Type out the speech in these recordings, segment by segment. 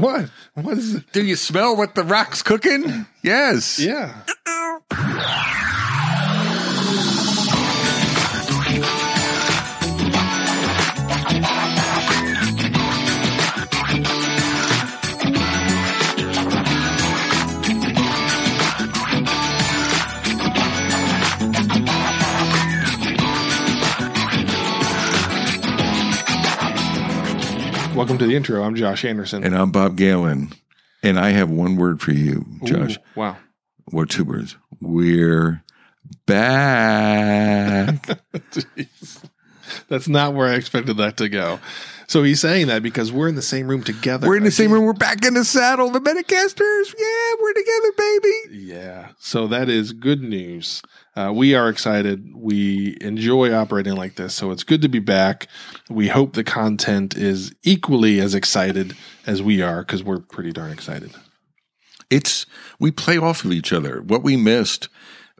What? What is it? Do you smell what the rock's cooking? Yes. Yeah. Welcome to the intro. I'm Josh Anderson. And I'm Bob Galen. And I have one word for you, Josh. Ooh, wow. What two words? We're back. That's not where I expected that to go. So he's saying that because we're in the same room together. we're in the same room. We're back in the saddle. The Metacasters. Yeah, we're together, baby. Yeah. So that is good news. Uh, we are excited. We enjoy operating like this. So it's good to be back. We hope the content is equally as excited as we are because we're pretty darn excited. It's we play off of each other. What we missed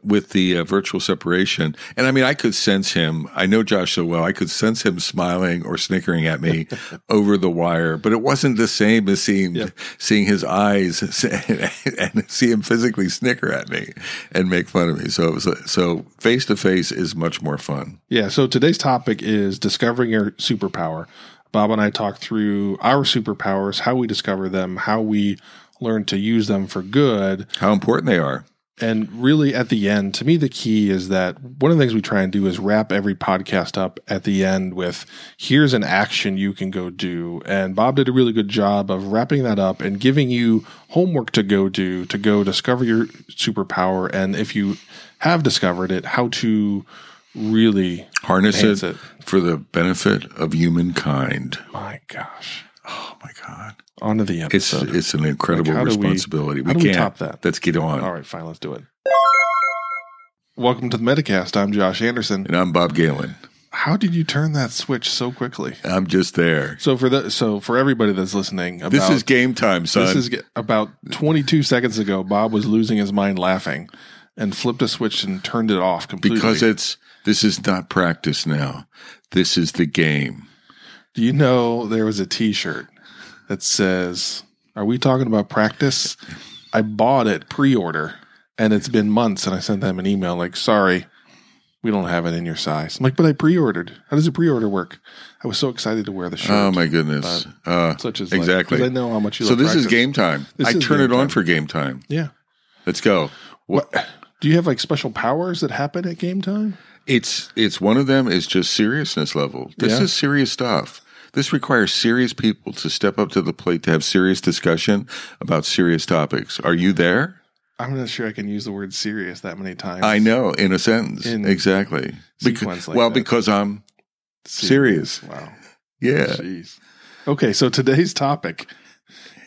with the uh, virtual separation, and I mean, I could sense him. I know Josh so well. I could sense him smiling or snickering at me over the wire, but it wasn't the same as seeing seeing his eyes and see him physically snicker at me and make fun of me. So it was so face to face is much more fun. Yeah. So today's topic is discovering your superpower. Bob and I talked through our superpowers, how we discover them, how we learn to use them for good. How important they are. And really, at the end, to me, the key is that one of the things we try and do is wrap every podcast up at the end with here's an action you can go do. And Bob did a really good job of wrapping that up and giving you homework to go do, to go discover your superpower. And if you have discovered it, how to really Harness it, it. for the benefit of humankind. My gosh. Oh my God. On to the It's episode. it's an incredible Like, we- responsibility. do we can't top that? Let's get on. All right, fine, let's do it. Welcome to the Metacast. I'm Josh Anderson. And I'm Bob Galen. How did you turn that switch so quickly? I'm just there. So for the so for everybody that's listening, about, This is game time, son. this is about 22 seconds ago. Bob was losing his mind laughing, and flipped a switch and turned it off completely. because it's this is not practice now. This is the game. Do you know there was a T-shirt that says, "Are we talking about practice?" I bought it pre-order, and it's been months, and I sent them an email like, "Sorry, we don't have it in your size." I'm like, "But I pre-ordered. How does a pre-order work?" I was so excited to wear the shirt. Oh my goodness. Uh, Such as like- I know how much you. so this is game time. This I turn it on time. for game time. Yeah. Let's go. What? Do you have like special powers that happen at game time? It's it's one of them is just seriousness level. This Yeah. is serious stuff. This requires serious people to step up to the plate to have serious discussion about serious topics. Are you there? I'm not sure I can use the word serious that many times. I know in a sentence. In exactly. like well, that. because I'm serious. Wow. Yeah. Jeez. Okay, so today's topic.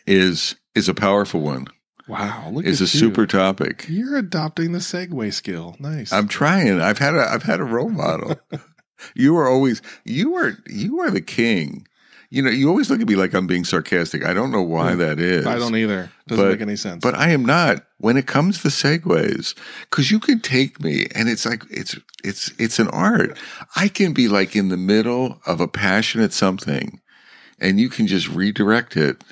Is is a powerful one. Wow. Look Is a you. super topic. You're adopting the segue skill. Nice. I'm trying. I've had a I've had a role model. you are always you are you are the king. You know, you always look at me like I'm being sarcastic. I don't know why hmm. that is. I don't either. Doesn't But- make any sense. But I am not when it comes to segues, because you can take me and it's like it's it's it's an art. I can be like in the middle of a passionate something, and you can just redirect it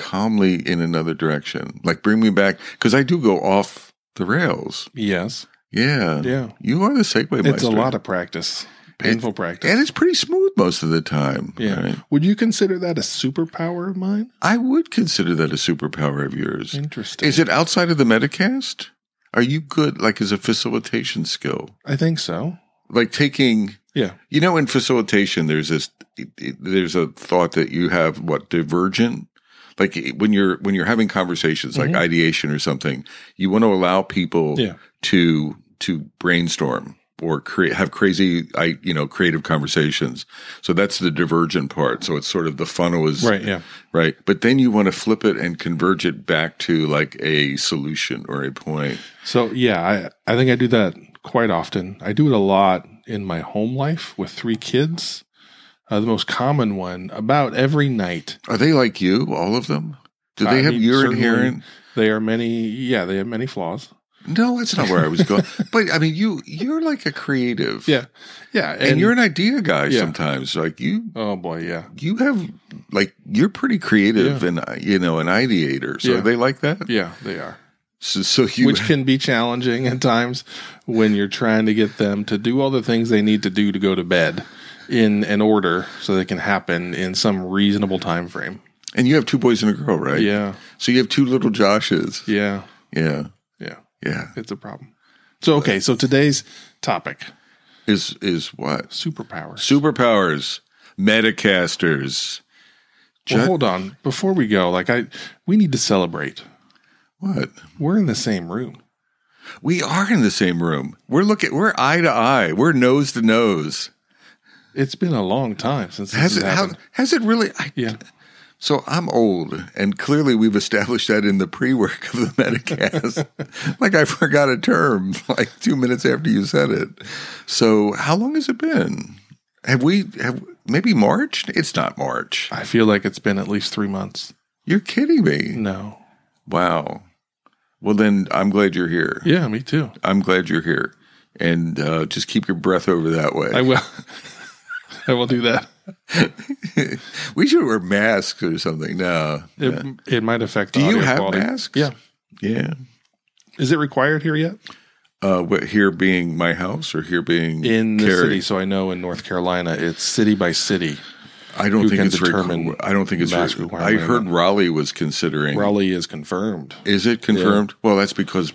calmly in another direction, like bring me back because I do go off the rails. yes. Yeah, Yeah. You are the segue It's a lot of practice. Painful practice. and it's pretty smooth most of the time. yeah. right? Would you consider that a superpower of mine? I would consider that a superpower of yours. Interesting. Is it outside of the Metacast? Are you good, like, as a facilitation skill? I think so. Like taking, Yeah. you know, in facilitation, there's this, it- it- there's a thought that you have what divergent, like when you're when you're having conversations, like Mhm. ideation or something, you want to allow people Yeah. to to brainstorm or create have crazy, I you know, creative conversations. So that's the divergent part. So it's sort of the funnel is Right. Yeah. Right. But then you want to flip it and converge it back to like a solution or a point. So yeah, I I think I do that quite often. I do it a lot in my home life with three kids. Uh, the most common one about every night. Are they like you, all of them? Do they I have mean, your inherent? They are many. Yeah, they have many flaws. No, that's not where I was going. but I mean, you you're like a creative. Yeah, yeah, And, you're an idea guy Yeah. sometimes. Like you oh boy, yeah, you have like you're pretty creative and uh, you know an ideator. So Yeah. are they like that? yeah, they are. So, so you Which can be challenging at times when you're trying to get them to do all the things they need to do to go to bed in an order so they can happen in some reasonable time frame. and you have two boys and a girl, right? Yeah, So you have two little Joshes. yeah, Yeah. Yeah. It's a problem. So okay, so today's topic: Is is what? superpowers. Superpowers, Metacasters. Well, hold on. Before we go, like I, we need to celebrate. What? We're in the same room. We are in the same room. We're looking. We're eye to eye. We're nose to nose. It's been a long time since has it? How, has it really? I, yeah, So I'm old, and clearly we've established that in the pre-work of the Metacast. like I forgot a term like two minutes after you said it. So how long has it been? Have we? Have maybe March? It's not March. I feel like it's been at least three months. You're kidding me. No. Wow. Well, then I'm glad you're here. Yeah, me too. I'm glad you're here, and uh, just keep your breath over that way. I will. I will do that. we should wear masks or something. No. It, it might affect. Do you have quality. masks? Yeah. Yeah. Is it required here yet? Uh, what, here being my house or here being In the Cary? city, so I know in North Carolina, it's city by city. I don't think it's determine requ- I don't think it's. mask Re- I heard Raleigh was considering. Raleigh is confirmed. Is it confirmed? Well, that's because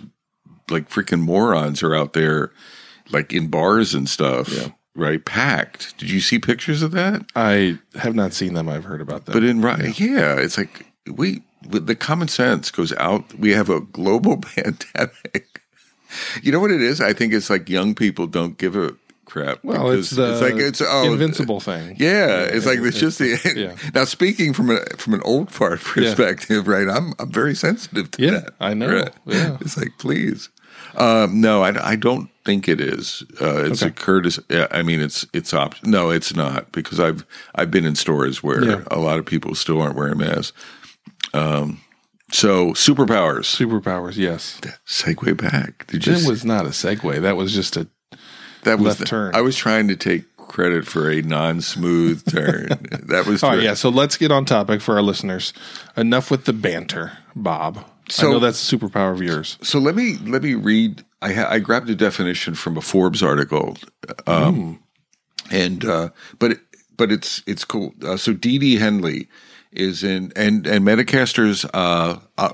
like freaking morons are out there, like in bars and stuff, Yeah. Right? Packed. Did you see pictures of that? I have not seen them. I've heard about them. But in right, yeah, it's like we the common sense goes out. We have a global pandemic. You know what it is? I think it's like young people don't give a crap. well, it's the like it's oh invincible thing. Yeah, it's like it's just the yeah. now speaking from a from an old fart perspective, right? I'm I'm very sensitive to Yeah, that. I know. Right? Yeah. It's like please, um, no, I, I don't think it is. Uh, it's Okay. a courtesy. Yeah, I mean, it's it's op- No, it's not because I've I've been in stores where Yeah. a lot of people still aren't wearing masks. Um, so superpowers. Superpowers, yes. Segue back. Did you? That was not a segue. That was just a that was left the- turn. I was trying to take credit for a non-smooth turn. that was. Oh yeah, so let's get on topic for our listeners. Enough with the banter, Bob. So- I know that's a superpower of yours. So let me let me read. I ha- I grabbed a definition from a Forbes article, um, and uh, but it, but it's it's cool. Uh, so Dede Henley is in and and Metacasters. Uh, uh,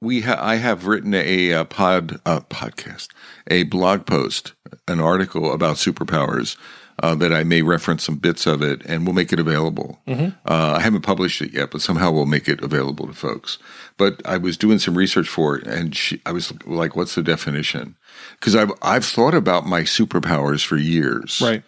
we ha- I have written a, uh pod podcast, a blog post, an article about superpowers. Uh, that I may reference some bits of it, and we'll make it available. Uh, I haven't published it yet, but somehow we'll make it available to folks. But I was doing some research for it, and she, I was like, "What's the definition?" Because I've I've thought about my superpowers for years, Right.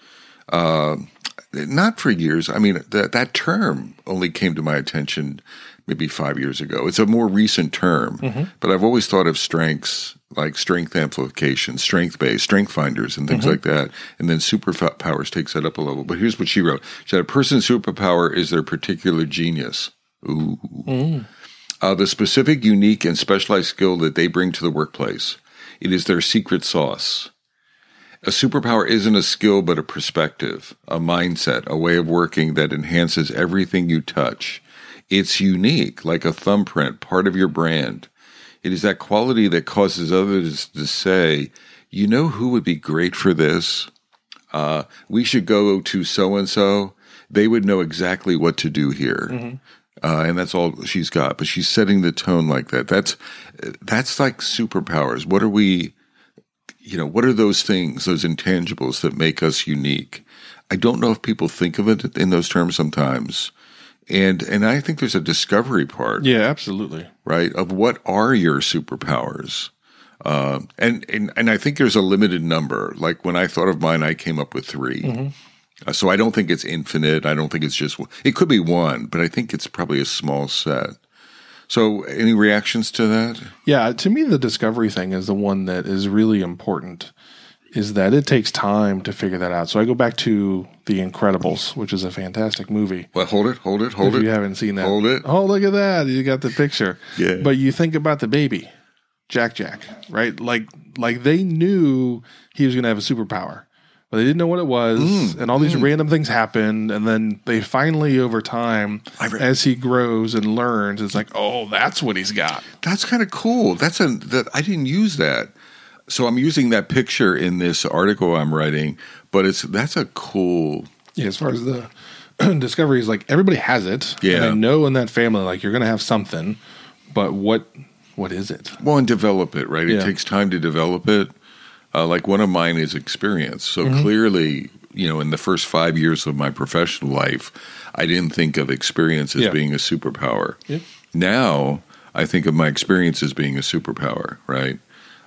Not for years. I mean, that that term only came to my attention maybe five years ago. It's a more recent term, mm-hmm. but I've always thought of strengths like strength amplification, strength based, strength finders, and things mm-hmm. like that. And then superpowers takes that up a level. But here's what she wrote: She said, "A person's superpower is their particular genius." Ooh. Mm. Uh, the specific, unique, and specialized skill that they bring to the workplace. It is their secret sauce. A superpower isn't a skill, but a perspective, a mindset, a way of working that enhances everything you touch. It's unique, like a thumbprint, part of your brand. It is that quality that causes others to say, you know who would be great for this? Uh, we should go to so and so. They would know exactly what to do here. Uh, and that's all she's got. But she's setting the tone like that. That's that's like superpowers. What are we? You know, what are those things, those intangibles that make us unique? I don't know if people think of it in those terms sometimes. And and I think there's a discovery part, Yeah, absolutely. right? Of what are your superpowers? Uh, and, and and I think there's a limited number. Like when I thought of mine, I came up with 3 Uh, so I don't think it's infinite. I don't think it's just it could be one, but I think it's probably a small set. So any reactions to that? Yeah, to me, the discovery thing is the one that is really important. Is that it takes time to figure that out. So I go back to The Incredibles, which is a fantastic movie. Well, hold it, hold it, hold if it. you haven't seen that, Hold it. Oh, look at that! You got the picture. Yeah. But you think about the baby, Jack Jack, right? Like like they knew he was going to have a superpower, but they didn't know what it was, Mm, and all these random things happened, and then they finally, over time, re- as he grows and learns, it's like, oh, that's what he's got. That's kind of cool. That's a that I didn't use that. So I'm using that picture in this article I'm writing, but it's that's a cool. Yeah, as far as the discovery is like everybody has it. Yeah. and I know in that family, like you're going to have something, but what what is it? Well, and develop it, right? It takes time to develop it. Uh, like one of mine is experience. So Mm-hmm. clearly, you know, in the first five years of my professional life, I didn't think of experience as Yeah. being a superpower. Yeah. Now I think of my experience as being a superpower, right?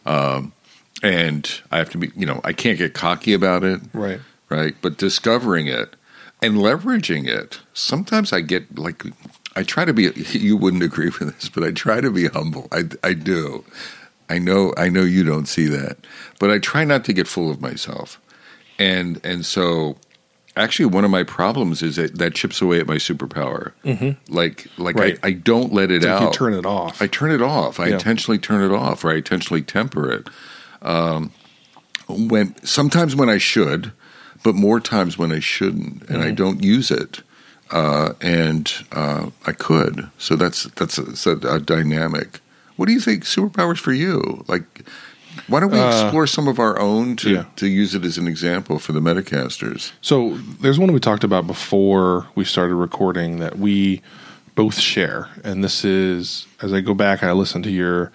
Um, and I have to be, you know, I can't get cocky about it, Right. right? But discovering it and leveraging it. Sometimes I get like I try to be. You wouldn't agree with this, but I try to be humble. I I do. I know I know you don't see that, but I try not to get full of myself. And and so actually one of my problems is that that chips away at my superpower. Mm-hmm. Like like Right. I, I don't let it It's like out. you turn it off. I turn it off. I Yeah. intentionally turn it off, or I intentionally temper it. Um, when sometimes when I should, but more times when I shouldn't, and Mm-hmm. I don't use it. Uh, and uh, I could. So that's that's a, a dynamic. What do you think superpowers for you? Like, why don't we explore some of our own to, Uh, yeah. to use it as an example for the Metacasters? So there's one we talked about before we started recording that we both share, and this is as I go back and I listen to your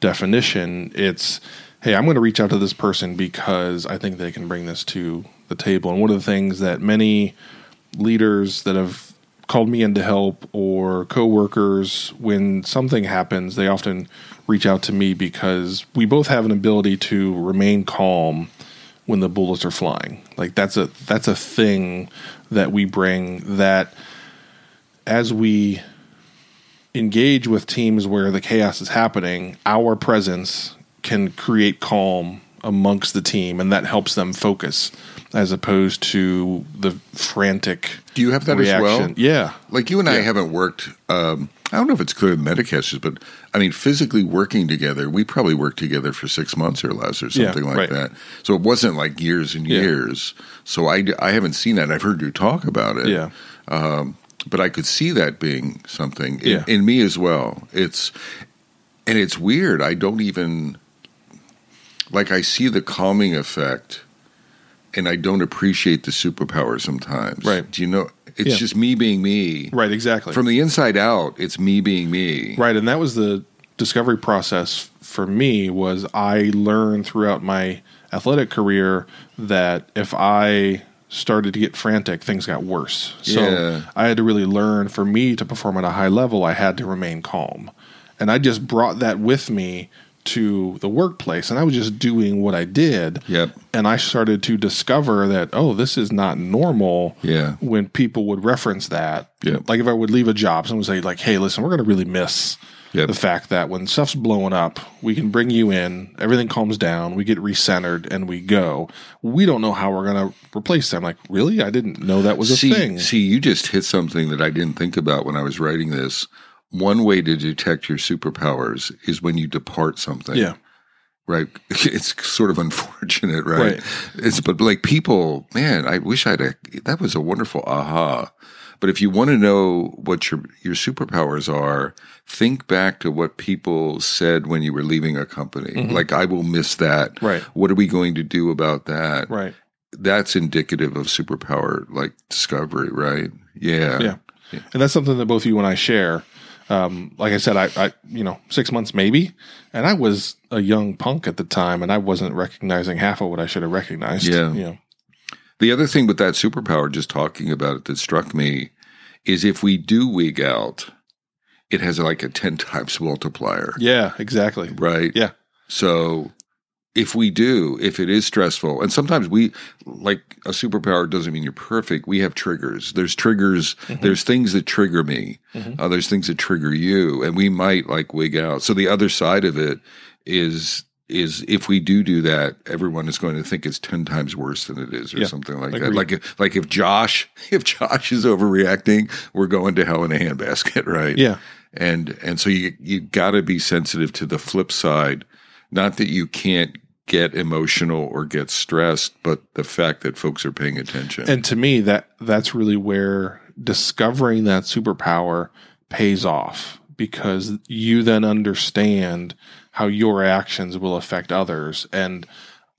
definition. It's hey, I'm going to reach out to this person because I think they can bring this to the table. And one of the things that many leaders that have called me in to help or coworkers when something happens they often reach out to me because we both have an ability to remain calm when the bullets are flying. Like that's a that's a thing that we bring that as we engage with teams where the chaos is happening our presence can create calm amongst the team and that helps them focus as opposed to the frantic Do you have that reaction. as well? Yeah. Like you and I haven't worked. Um, I don't know if it's clear in Metacasters, but I mean, physically working together, we probably worked together for six months or less, or Yeah, something like right. that. So it wasn't like years and Yeah. years. So I, I haven't seen that. I've heard you talk about it. Yeah. Um, but I could see that being something in, Yeah. in me as well. It's and it's weird. I don't even like. I see the calming effect, and I don't appreciate the superpower sometimes. Right. Do you know? It's Yeah. just me being me. Right, exactly. From the inside out, it's me being me. Right, and that was the discovery process for me was I learned throughout my athletic career that if I started to get frantic, things got worse. So Yeah. I had to really learn for me to perform at a high level, I had to remain calm. And I just brought that with me to the workplace and I was just doing what I did. Yep. And I started to discover that, oh, this is not normal Yeah. when people would reference that. Yep. Like if I would leave a job, someone would say, like, hey, listen, we're gonna really miss Yep. the fact that when stuff's blowing up, we can bring you in, everything calms down, we get recentered, and we go. We don't know how we're going to replace them. Like, really? I didn't know that was a see, thing. see, you just hit something that I didn't think about when I was writing this. One way to detect your superpowers is when you depart something. yeah. right? It's sort of unfortunate, right? Right. It's but like people, man, I wish I'd. A, that was a wonderful aha. But if you want to know what your your superpowers are, think back to what people said when you were leaving a company. Like, I will miss that. Mm-hmm. Right. What are we going to do about that? Right. That's indicative of superpower, like discovery, right? Yeah. Yeah. And that's something that both you and I share. Um, like I said, I, I, you know, six months maybe, and I was a young punk at the time, and I wasn't recognizing half of what I should have recognized. Yeah. You know, The other thing with that superpower, just talking about it, that struck me is if we do wig out, it has like a 10 times multiplier, yeah, exactly. right? Yeah. So if we do, if it is stressful, and sometimes we, like a superpower doesn't mean you're perfect. We have triggers. There's triggers, Mm-hmm. there's things that trigger me, uh, there's things that trigger you, and we might like wig out. So the other side of it is, is if we do do that, everyone is going to think it's 10 times worse than it is or Yeah. something like that. Like, if, like if Josh, if Josh is overreacting, we're going to hell in a handbasket, right? Yeah. and and so you you got to be sensitive to the flip side Not that you can't get emotional or get stressed, but the fact that folks are paying attention. And to me, that that's really where discovering that superpower pays off because you then understand how your actions will affect others. And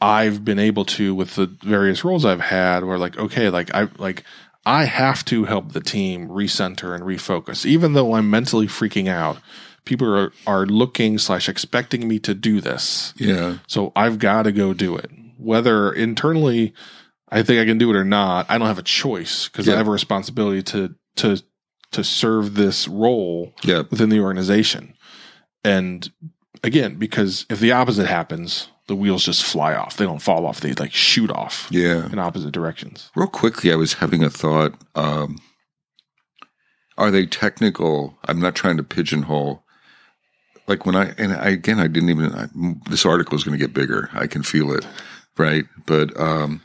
I've been able to with the various roles I've had where like, okay, like I like I have to help the team recenter and refocus, even though I'm mentally freaking out. People are, are looking slash expecting me to do this. yeah. So I've got to go do it. Whether internally I think I can do it or not, I don't have a choice because Yeah. I have a responsibility to to to serve this role Yeah. within the organization. And again, because if the opposite happens, the wheels just fly off. They don't fall off. They like shoot off Yeah. in opposite directions. Real quickly, I was having a thought. Um, are they technical? I'm not trying to pigeonhole. Like when I, and I, again, I didn't even, I, this article is going to get bigger. I can feel it. Right. But, um,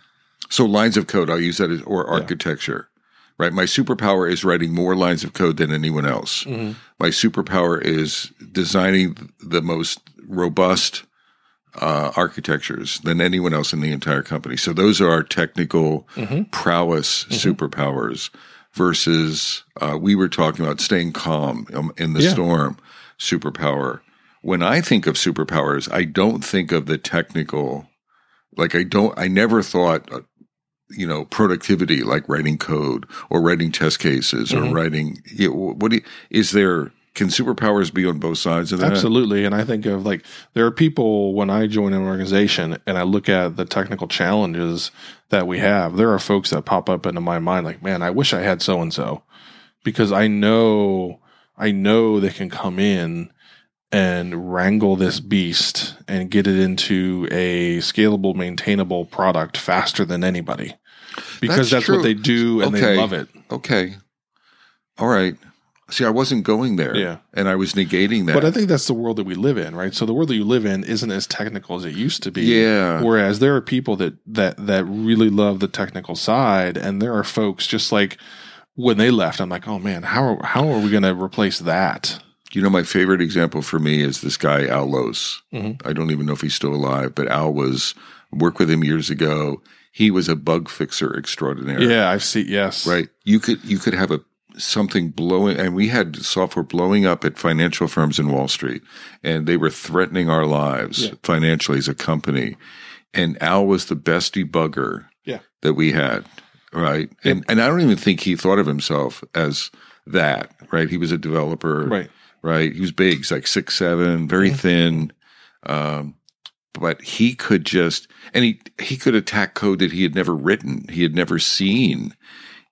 so lines of code, I'll use that as, or architecture, right? My superpower is writing more lines of code than anyone else. My superpower is designing the most robust, uh, architectures than anyone else in the entire company. So those are our technical prowess superpowers versus uh, we were talking about staying calm um, in the Yeah. storm superpower. When I think of superpowers, I don't think of the technical. Like I don't, I never thought, uh, you know, productivity like writing code or writing test cases or writing. Yeah, what do you, is there? Can superpowers be on both sides of that? Absolutely. And I think of like, there are people when I join an organization and I look at the technical challenges that we have, there are folks that pop up into my mind like, man, I wish I had so and so because I know, I know they can come in and wrangle this beast and get it into a scalable, maintainable product faster than anybody because That's that's, what they do and Okay. they love it. Okay. All right. See, I wasn't going there. Yeah. And I was negating that. But I think that's the world that we live in, right? So the world that you live in isn't as technical as it used to be. Yeah. Whereas there are people that that that really love the technical side, and there are folks just like when they left, I'm like, oh man, how are, how are we going to replace that? You know, my favorite example for me is this guy, Al Los. Mhm. I don't even know if he's still alive, but Al was, worked with him years ago. He was a bug fixer extraordinaire. Yeah, I've seen. Yes, Right. You could, you could have a, something blowing, and we had software blowing up at financial firms in Wall Street, and they were threatening our lives Yeah. financially as a company. And Al was the best debugger Yeah. that we had. Right. And, and I don't even think he thought of himself as that. Right. He was a developer Right. right? He was big. He's like six seven, very Mm-hmm. thin. Um, but he could just and he he could attack code that he had never written, he had never seen,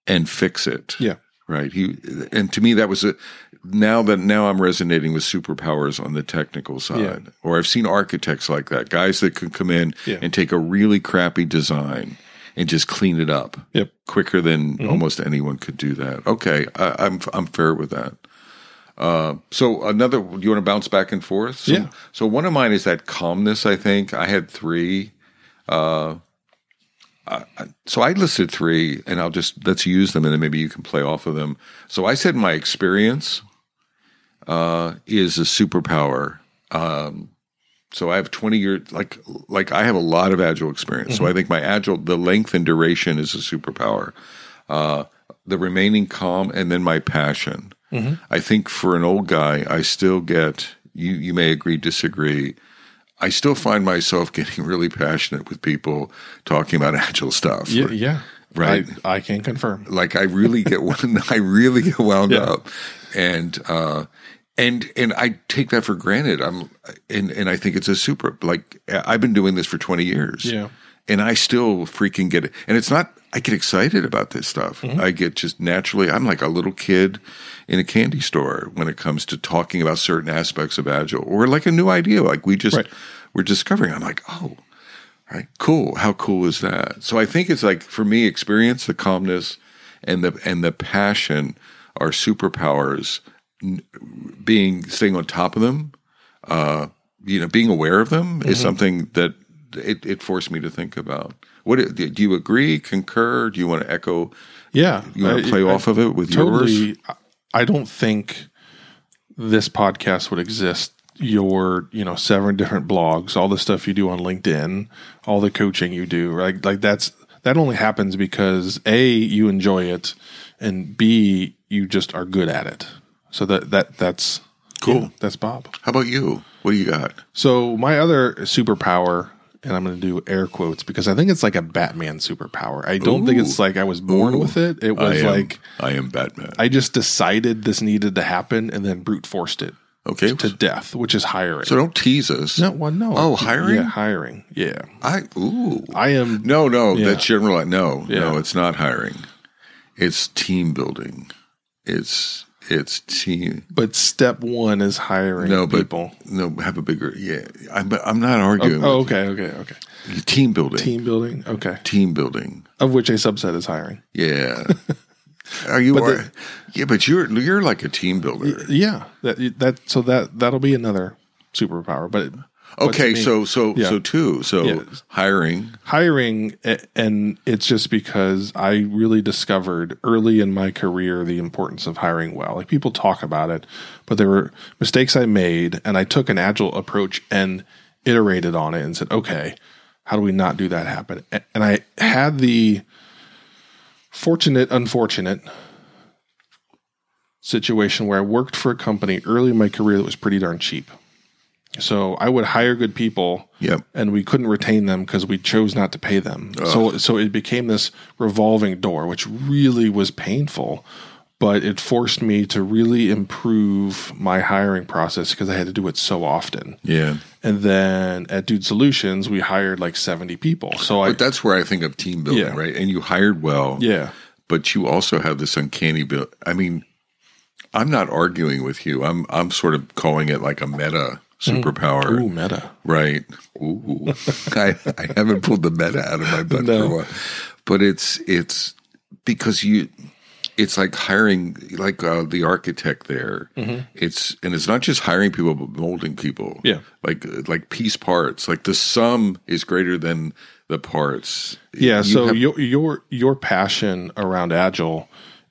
and fix it. Yeah. Right. He and to me that was a now that now I'm resonating with superpowers on the technical side. Or I've seen architects like that, guys that could come in Yeah. and take a really crappy design and just clean it up Yep. quicker than Mm-hmm. almost anyone could do that. Okay, I, I'm I'm fair with that. Uh, so another, you want to bounce back and forth? So, Yeah. So one of mine is that calmness. I think I had three. Uh, I- so I listed three, and I'll just let's use them, and then maybe you can play off of them. So I said my experience uh, is a superpower. Um, so I have 20 years, like, like I have a lot of agile experience. So I think my agile, the length and duration is a superpower. Uh, the remaining calm and then my passion. I think for an old guy, I still get, you, you may agree, disagree. I still find myself getting really passionate with people talking about agile stuff. Yeah, yeah. Right. I, I can confirm. Like I really get wound, I really get wound Yeah. up, and uh, and and I take that for granted. I'm and and I think it's a super. Like I've been doing this for twenty years, Yeah. and I still freaking get it. And it's not. I get excited about this stuff. Mm-hmm. I get just naturally. I'm like a little kid in a candy store when it comes to talking about certain aspects of agile or like a new idea. Like we just Right. we're discovering. I'm like, oh, Right. Cool. How cool is that? So I think it's like for me, experience, the calmness, and the and the passion are superpowers. Being staying on top of them, uh, you know, being aware of them is something that it, it forced me to think about. What do do you agree? Concur? Do you want to echo? Yeah. You want to play I- off of it with yours? totally I don't think this podcast would exist your you know seven different blogs, all the stuff you do on LinkedIn, all the coaching you do, like like that's that only happens because a you enjoy it, and b you just are good at it. So that that that's Cool. yeah, that's Bob. How about you? What do you got? So my other superpower, and I'm going to do air quotes because I think it's like a Batman superpower. I don't think it's like I was born Ooh. with it. It was I am, like I am Batman. I just decided this needed to happen and then brute forced it okay. to death, which is hiring. So don't tease us. no, well, no. Oh, hiring? Yeah, hiring. Yeah, I ooh. I am. No, no, Yeah. that's general. No, Yeah. no, it's not hiring. It's team building. It's it's team. But step one is hiring No, but people. no, have a bigger. Yeah, I'm. but I'm not arguing. Oh, okay, okay, okay. Team building. Team building. Okay, Team building. of which a subset is hiring. Yeah. Are you? But are, the- yeah, but you're you're like a team builder. Yeah, that that so that that'll be another superpower. But it, but to Okay, so so Yeah. so two. So Yeah. hiring. hiring and it's just because i really discovered early in my career the importance of hiring well like people talk about it but there were mistakes i made and i took an agile approach and iterated on it and said okay how do we not do that happen and i had the fortunate unfortunate situation where i worked for a company early in my career that was pretty darn cheap so i would hire good people Yep. and we couldn't retain them because we chose not to pay them. So so it became this revolving door, which really was painful, but it forced me to really improve my hiring process because I had to do it so often. Yeah. And then at Dude Solutions, we hired like seventy people. So I that's where I think of team building, Yeah. right? And you hired well. yeah but you also have this uncanny build. I mean, I'm not arguing with you. I'm I'm sort of calling it like a meta superpower, ooh meta right? Ooh, I, I haven't pulled the meta out of my butt No. for a while, but it's it's because you. It's like hiring, like uh, the architect there. It's and it's not just hiring people, but molding people. Yeah. like like piece parts. Like the sum is greater than the parts. Yeah, You so have- your your your passion around agile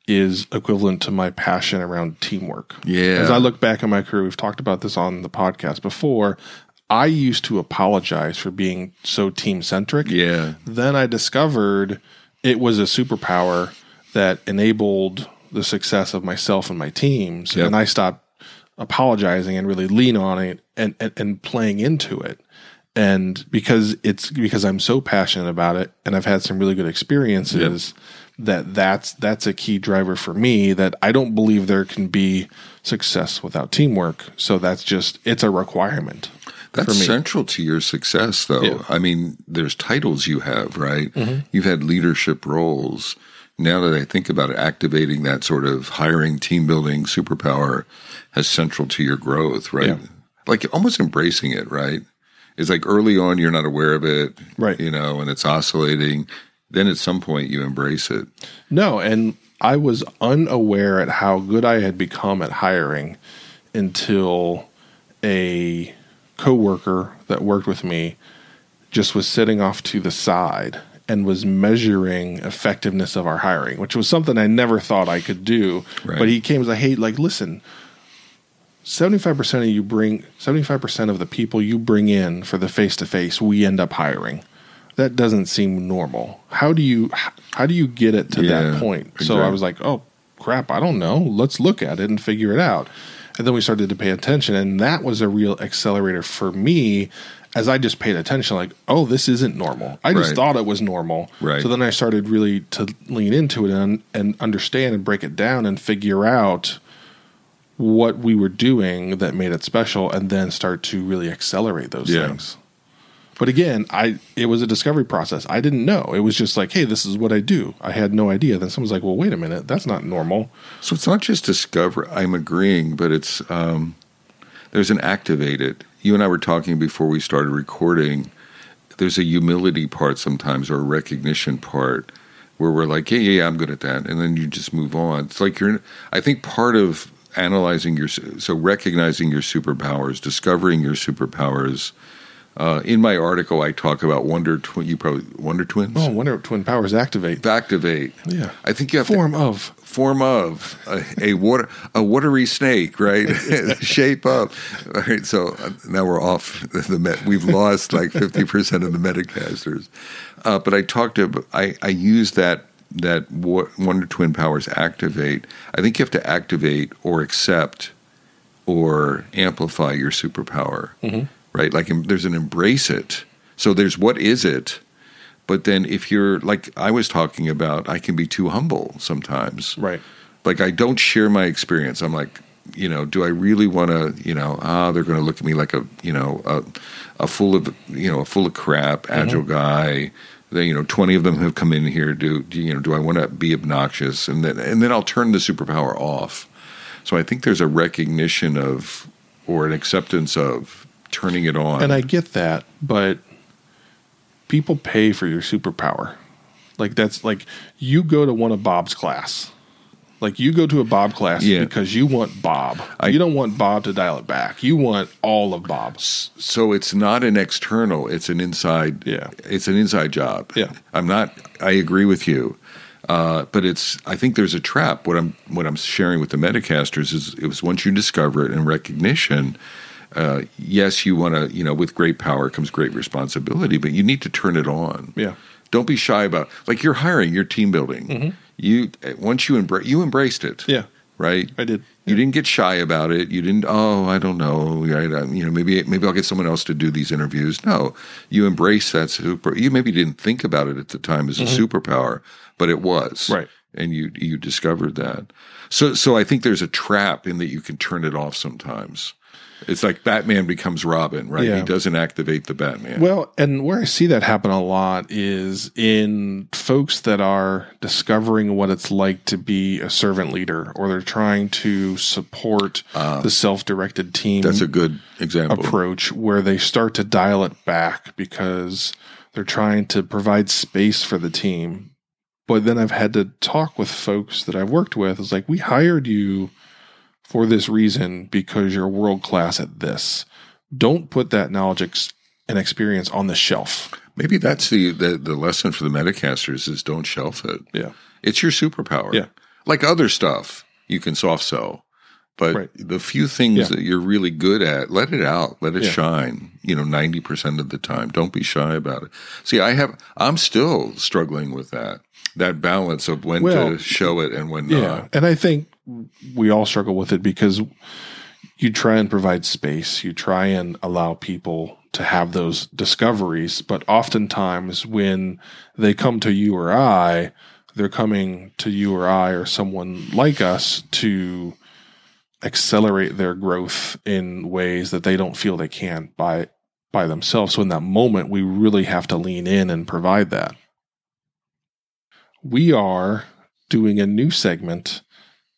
is equivalent to my passion around teamwork. Yeah. As I look back on my career, we've talked about this on the podcast before. I used to apologize for being so team centric. yeah, Then I discovered it was a superpower that enabled the success of myself and my teams. Yep. And I stopped apologizing and really lean on it and, and, and playing into it. And because it's because I'm so passionate about it and I've had some really good experiences that that's that's a key driver for me that I don't believe there can be success without teamwork. So that's just it's a requirement. That's central to your success, though. Yeah. I mean, there's titles you have, right? Mm-hmm. You've had leadership roles. Now that I think about it, activating that sort of hiring, team building superpower has central to your growth, right? Yeah. Like almost embracing it, right? It's like early on, you're not aware of it, Right. You know, and it's oscillating. Then at some point, you embrace it. No, and I was unaware at how good I had become at hiring until a coworker that worked with me just was sitting off to the side and was measuring effectiveness of our hiring, which was something I never thought I could do. Right. But he came and was like, "Hey, like, listen." 75% of you bring 75% of the people you bring in for the face to face we end up hiring that doesn't seem normal how do you how do you get it to Yeah, that point so i was like oh crap i don't know let's look at it and figure it out and then we started to pay attention and that was a real accelerator for me as i just paid attention like oh this isn't normal i just Right. thought it was normal Right. so then i started really to lean into it and, and understand and break it down and figure out what we were doing that made it special and then start to really accelerate those Yeah. things. But again, I it was a discovery process. I didn't know. It was just like, hey, this is what I do. I had no idea. Then someone's like, well, wait a minute, that's not normal. So it's not just discover. I'm agreeing, but it's um, there's an activated. You and I were talking before we started recording. There's a humility part sometimes, or a recognition part, where we're like, yeah, yeah, yeah, I'm good at that, and then you just move on. It's like you're. I think part of analyzing your so recognizing your superpowers, discovering your superpowers, Uh, in my article, I talk about Wonder Twin. You probably Wonder Twins. Oh, Wonder Twin powers activate. Activate. Yeah. I think you have Form to, of. form of a, a water a watery snake, right? Shape up. All right. So uh, now we're off the met. We've lost like fifty percent of the Metacasters. Uh, but I talked to I I use that that Wo- Wonder Twin powers activate. I think you have to activate or accept or amplify your superpower, right? Like there's an embrace it. So there's what is it, but then if you're like I was talking about, I can be too humble sometimes. Right. Like I don't share my experience. I'm like, you know, do I really want to? You know, ah, they're going to look at me like a, you know, a, a full of, you know, a full of crap, agile guy. Then you know, twenty of them have come in here. Do, do you know? Do I want to be obnoxious? And then and then I'll turn the superpower off. So I think there's a recognition of or an acceptance of turning it on. And I get that, but people pay for your superpower. Like that's like you go to one of Bob's class. Like you go to a Bob class Yeah. because you want Bob. you don't want Bob to dial it back. You want all of Bob. so it's not an external; it's an inside. Yeah. it's an inside job. Yeah. I'm not. I agree with you, uh, but it's. I think there's a trap. What I'm what I'm sharing with the Metacasters is it was once you discover it and recognition. Uh, yes, you want to. You know, with great power comes great responsibility, but you need to turn it on. Yeah. Don't be shy about like you're hiring, you're team building. You once you embrace you embraced it. Mm-hmm. Yeah. Right. I did. You didn't get shy about it. You didn't. Oh, I don't know. I, you know, maybe maybe I'll get someone else to do these interviews. No, you embrace that super. You maybe didn't think about it at the time as a superpower, but it was Mm-hmm. Right. and you you discovered that. So so I think there's a trap in that you can turn it off sometimes. It's like Batman becomes Robin, right? Yeah. He doesn't activate the Batman. Well, and where I see that happen a lot is in folks that are discovering what it's like to be a servant leader or they're trying to support the self directed team Ah. That's a good example. approach where they start to dial it back because they're trying to provide space for the team. But then I've had to talk with folks that I've worked with. It's like, we hired you for this reason because you're world class at this. Don't put that knowledge ex- and experience on the shelf. Maybe that's the, the the lesson for the Metacasters is don't shelf it. Yeah. It's your superpower. Yeah. Like other stuff, you can soft sell. But Right. the few things Yeah. that you're really good at, let it out, let it Yeah. shine, you know, 90% of the time. Don't be shy about it. See, I have, I'm still struggling with that, that balance of when Well, to show it and when Yeah. not. And I think we all struggle with it because you try and provide space, you try and allow people to have those discoveries. But oftentimes, when they come to you or I, they're coming to you or I or someone like us to accelerate their growth in ways that they don't feel they can by by themselves. So in that moment, we really have to lean in and provide that. We are doing a new segment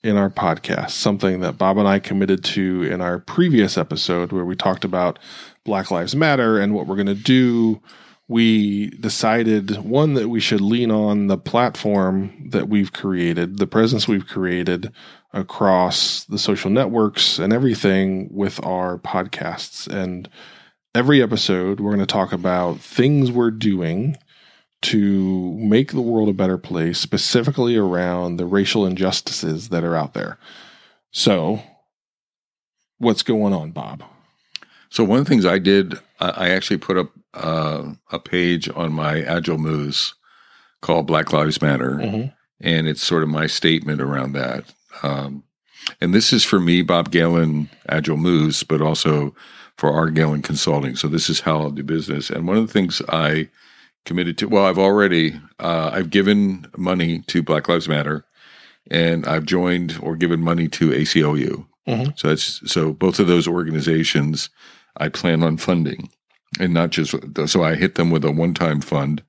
in our podcast, something that Bob and I committed to in our previous episode where we talked about Black Lives Matter and what we're going to do. We decided one that we should lean on the platform that we've created, the presence we've created across the social networks and everything with our podcasts. And every episode, we're going to talk about things we're doing to make the world a better place, specifically around the racial injustices that are out there. So, what's going on, Bob? So one of the things I did, I actually put up uh, a page on my Agile Moves called Black Lives Matter. Mhm. and it's sort of my statement around that. Um, and this is for me, Bob Galen, Agile Moves, but also for our Galen Consulting. So this is how I'll do business. And one of the things I committed to, well, I've already, uh, I've given money to Black Lives Matter, and I've joined or given money to ACLU. Mhm. So that's so both of those organizations, I plan on funding, and not just so I hit them with a one-time fund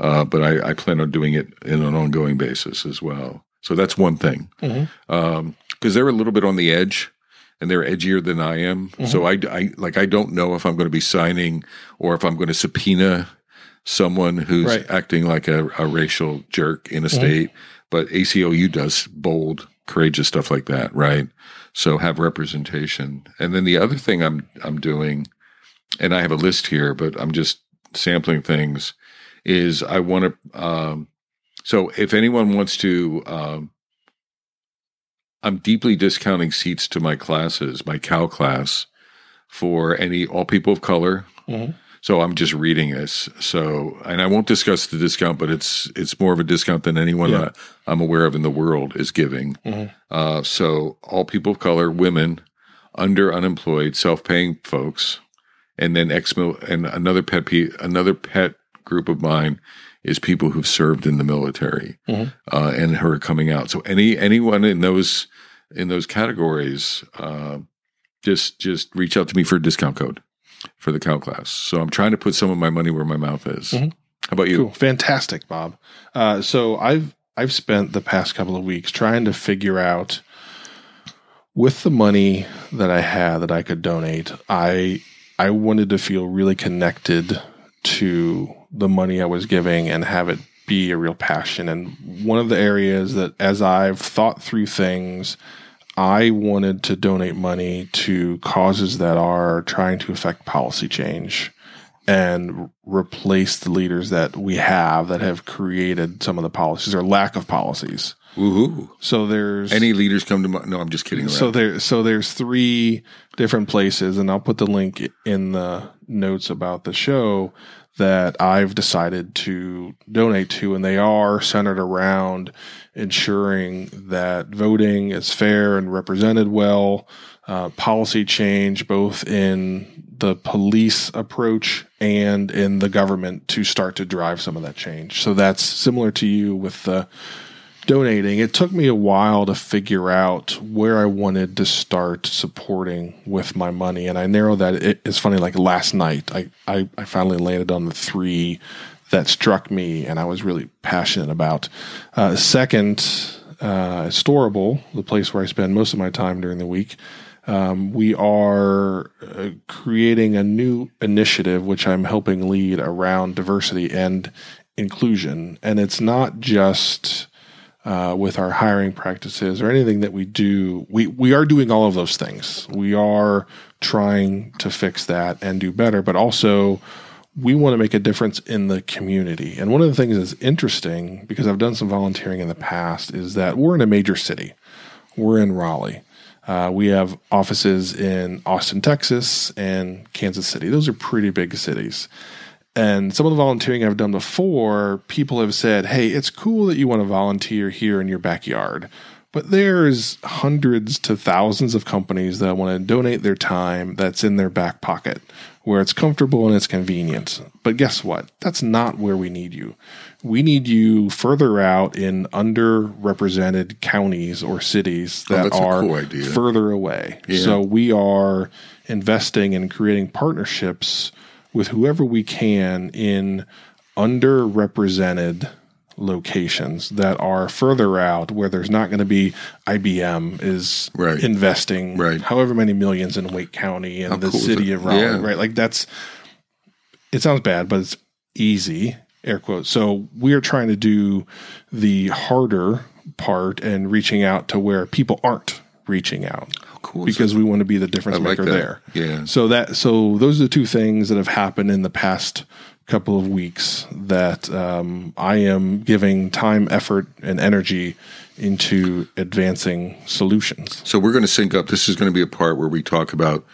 uh, but I, I plan on doing it in an ongoing basis as well. So that's one thing. Because they're a little bit on the edge, and they're edgier than I am. So I, I like I don't know if I'm going to be signing or if I'm going to subpoena someone who's Right. acting like a, a racial jerk in a state. But ACLU does bold, courageous stuff like that, right? So have representation. And then the other thing I'm I'm doing and I have a list here, but I'm just sampling things. Is I want to. Um, so if anyone wants to, um, I'm deeply discounting seats to my classes, my CAL class, for any all people of color. Mhm. So I'm just reading this. So, and I won't discuss the discount, but it's it's more of a discount than anyone Yeah. that I'm aware of in the world is giving. Mhm. Uh, so all people of color, women, under unemployed, self-paying folks, and then ex and another pet pe- another pet group of mine is people who've served in the military Mhm. uh, and who are coming out. So any anyone in those in those categories, uh, just just reach out to me for a discount code for the CAL class. So I'm trying to put some of my money where my mouth is. Mhm. How about you? Cool. Fantastic, Bob. Uh, so I've I've spent the past couple of weeks trying to figure out with the money that I had that I could donate, I I wanted to feel really connected to the money I was giving and have it be a real passion. And one of the areas that as I've thought through things, I wanted to donate money to causes that are trying to affect policy change and replace the leaders that we have that have created some of the policies or lack of policies. Woohoo! So there's Any leaders come to mind? No, I'm just kidding. Around. so there so there's three different places and I'll put the link in the notes about the show that I've decided to donate to and they are centered around ensuring that voting is fair and represented well, uh, policy change both in the police approach and in the government to start to drive some of that change. So that's similar to you with the donating, it took me a while to figure out where I wanted to start supporting with my money. And I narrowed that. It, it's funny, like last night, I, I, I finally landed on the three that struck me and I was really passionate about. Uh, second, uh, Storable, the place where I spend most of my time during the week. Um, we are uh, creating a new initiative, which I'm helping lead around diversity and inclusion. And it's not just uh, with our hiring practices or anything that we do. We, we are doing all of those things. We are trying to fix that and do better, but also we want to make a difference in the community. And one of the things that's interesting, because I've done some volunteering in the past, is that we're in a major city. We're in Raleigh. Uh, we have offices in Austin, Texas, and Kansas City. Those are pretty big cities. And some of the volunteering I've done before, people have said, hey, it's cool that you want to volunteer here in your backyard. But there's hundreds to thousands of companies that want to donate their time that's in their back pocket, where it's comfortable and it's convenient. But guess what? That's not where we need you. We need you further out in underrepresented counties or cities oh, that that's a are cool further away. So we are investing in creating partnerships with whoever we can in underrepresented locations that are further out where there's not going to be IBM is Right. investing Right. however many millions in Wake County and How the cool city it? of Raleigh, Yeah. right? Like that's it sounds bad, but it's easy, air quotes. So we are trying to do the harder part and reaching out to where people aren't reaching out cool because we want to be the difference like maker that. there. Yeah. So that so those are the two things that have happened in the past couple of weeks that um, I am giving time, effort, and energy into advancing solutions. So we're going to sync up. This is going to be a part where we talk about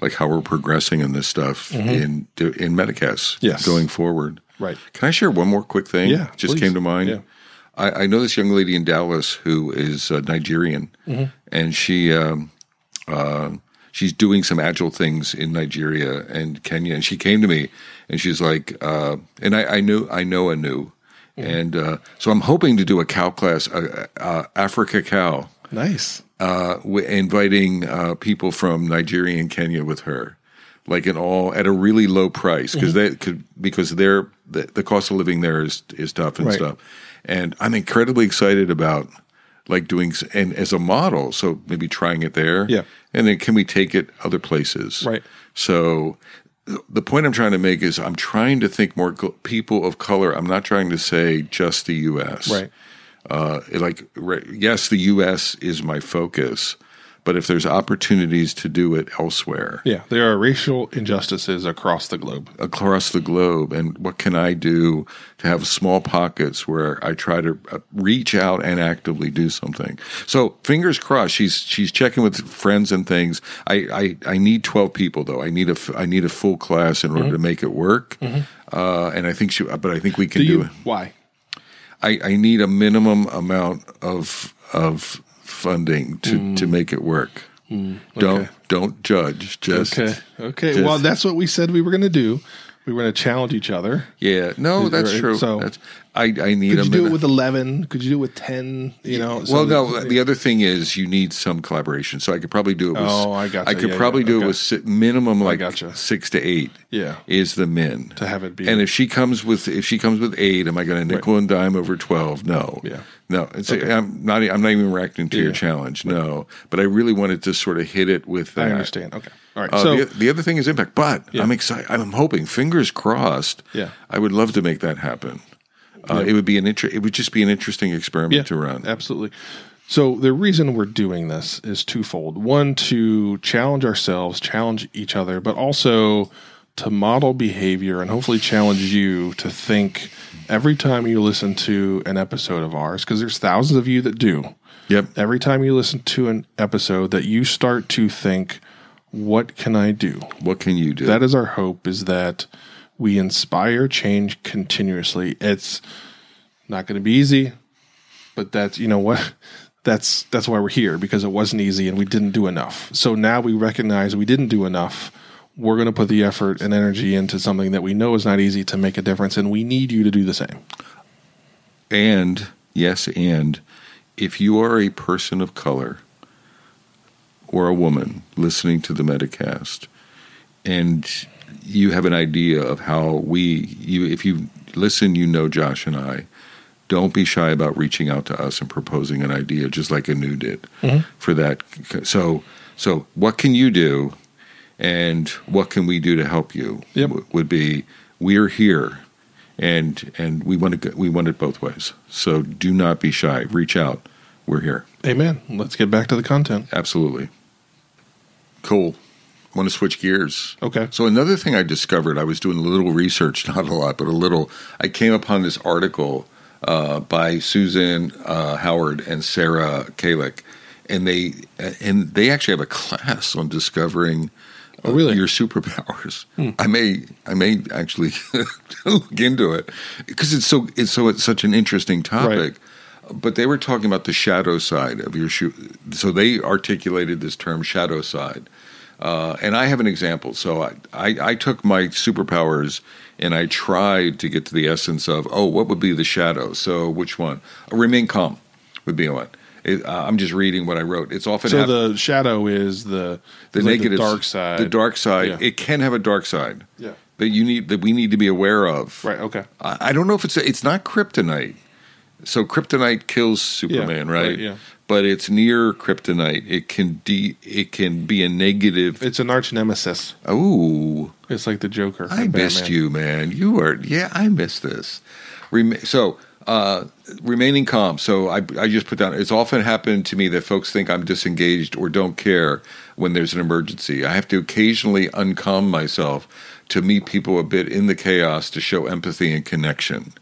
like how we're progressing in this stuff in in Metacast Mm-hmm. Yes. going forward. Right. Can I share one more quick thing? Yeah, just please. came to mind. Yeah. I, I know this young lady in Dallas who is uh, Nigerian, Mm-hmm. and she um, uh, she's doing some agile things in Nigeria and Kenya. And she came to me, and she's like, uh, and I, I knew I know Anu, Mm-hmm. and uh, so I'm hoping to do a CAL class, uh, uh, Africa CAL Nice. uh, w- inviting uh, people from Nigeria and Kenya with her, like in all at a really low price because Mm-hmm. they could because they're the, the cost of living there is is tough and Right. stuff, and I'm incredibly excited about like doing and as a model, so maybe trying it there, Yeah. and then can we take it other places, Right. So the point I'm trying to make is I'm trying to think more gl- people of color. I'm not trying to say just the U.S Right. uh, like yes, the U.S. is my focus, but if there's opportunities to do it elsewhere Yeah, there are racial injustices across the globe. across the globe, and what can I do to have small pockets where I try to uh, reach out and actively do something? So fingers crossed. She's she's checking with friends and things. I I, I need twelve people though. I need a I need a full class in order Mm-hmm. to make it work. Uh, and I think she, but I think we can Do do, you? it. Why? I, I need a minimum amount of of funding to, to make it work. Don't Mm. don't judge. Just Okay. Okay. just- well, that's what we said we were going to do. We were going to challenge each other. yeah. No, that's Right, true. so- that's, I I need Could you do it with eleven? Could you do it with ten? You know. so well, that- no. The other thing is you need some collaboration. So I could probably do it. With, Oh, I gotcha. I could Yeah, probably yeah, do okay. it with si- minimum like gotcha. six to eight. Yeah. is the min To have it be- And if she comes with if she comes with eight, am I going to nickel and dime over twelve? No. Yeah. No. It's I'm not. I'm not even reacting to your challenge. No. But I really wanted to sort of hit it with that. I understand. Okay. All right. Uh, so the, the other thing is impact, but Yeah. I'm excited. I'm hoping, fingers crossed. Yeah. I would love to make that happen. Uh, It would be an inter- It would just be an interesting experiment to run. Absolutely. So the reason we're doing this is twofold. One, to challenge ourselves, challenge each other, but also to model behavior and hopefully challenge you to think every time you listen to an episode of ours, because there's thousands of you that do. Yep. Every time you listen to an episode, that you start to think, what can I do? What can you do? That is our hope is that we inspire change continuously. It's not going to be easy, but that's, you know what? That's that's why we're here because it wasn't easy and we didn't do enough. So now we recognize we didn't do enough. We're going to put the effort and energy into something that we know is not easy to make a difference and we need you to do the same. and yes, and if you are a person of color or a woman listening to the Metacast, and you have an idea of how we, you, if you listen, you know Josh and I. Don't be shy about reaching out to us and proposing an idea, just like Anu did mm-hmm. for that. So, so what can you do, and what can we do to help you? Yep. w- Would be we're here, and and we want to we want it both ways. So do not be shy. Reach out. We're here. Amen. Let's get back to the content. Absolutely. Cool. Want to switch gears? Okay. So another thing I discovered, I was doing a little research, not a lot, but a little. I came upon this article uh, by Susan uh, Howard and Sarah Kalick, and they and they actually have a class on discovering. Oh, really? Your superpowers. I may, I may actually look into it because it's so, it's so, it's such an interesting topic. But they were talking about the shadow side of your shoe. So they articulated this term shadow side. Uh, and I have an example. So I, I, I took my superpowers and I tried to get to the essence of, oh, what would be the shadow? So which one? remain calm would be one. It, uh, I'm just reading what I wrote. It's often So hap- the shadow is the the like negative dark side. The dark side. Yeah. It can have a dark side. Yeah. That you need that we need to be aware of. Right, okay. I, I don't know if it's it's not kryptonite. So kryptonite kills Superman, right? right, yeah. But it's near kryptonite. It can de it can be a negative. It's an arch nemesis. Oh, It's like the Joker. I missed Batman. you, man. You are yeah, I missed this. So uh, remaining calm. So I I just put down. It's often happened to me that folks think I'm disengaged or don't care when there's an emergency. I have to occasionally uncalm myself to meet people a bit in the chaos to show empathy and connection.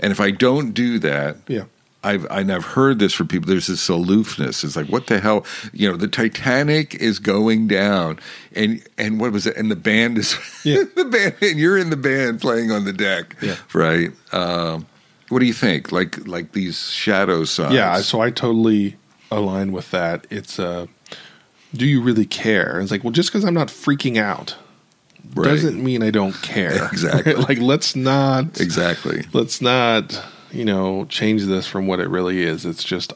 And if I don't do that, Yeah. I've and I've heard this from people. There's this aloofness. It's like, what the hell? You know, the Titanic is going down, and and what was it? And the band is Yeah. the band, and you're in the band playing on the deck, Yeah. right? Um, what do you think? Like like these shadow sides? Yeah, so I totally align with that. It's uh do you really care? It's like, well, just because I'm not freaking out Right. doesn't mean I don't care. Exactly. like let's not exactly. let's not, you know, change this from what it really is. It's just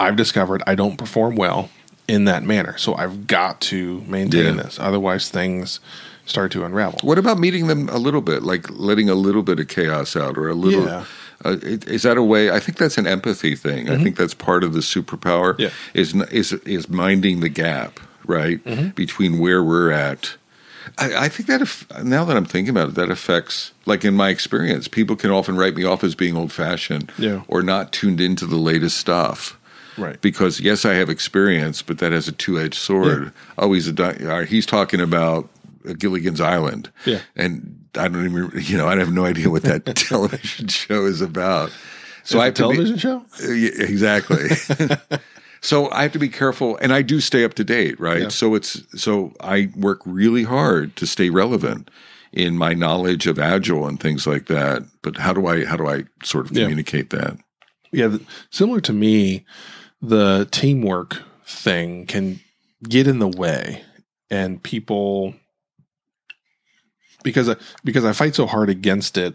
I've discovered I don't perform well in that manner. So I've got to maintain Yeah. this. Otherwise things start to unravel. What about meeting them a little bit, like letting a little bit of chaos out, or a little? Yeah. Uh, is that a way? I think that's an empathy thing. I think that's part of the superpower. Mm-hmm. Yeah. Is is is minding the gap right Mm-hmm. between where we're at. I, I think that if, now that I'm thinking about it, that affects. Like in my experience, people can often write me off as being old fashioned Yeah. or not tuned into the latest stuff. Right. Because yes, I have experience, but that has a two edged sword. Oh, he's a uh, he's talking about Gilligan's Island. Yeah. And I don't even you know I have no idea what that television show is about. So Is I have a to be- television show? uh, yeah, exactly. so I have to be careful, and I do stay up to date, right? Yeah. So it's so I work really hard to stay relevant in my knowledge of agile and things like that. But how do I how do I sort of Yeah. communicate that? Yeah, similar to me, the teamwork thing can get in the way, and people because I, because I fight so hard against it.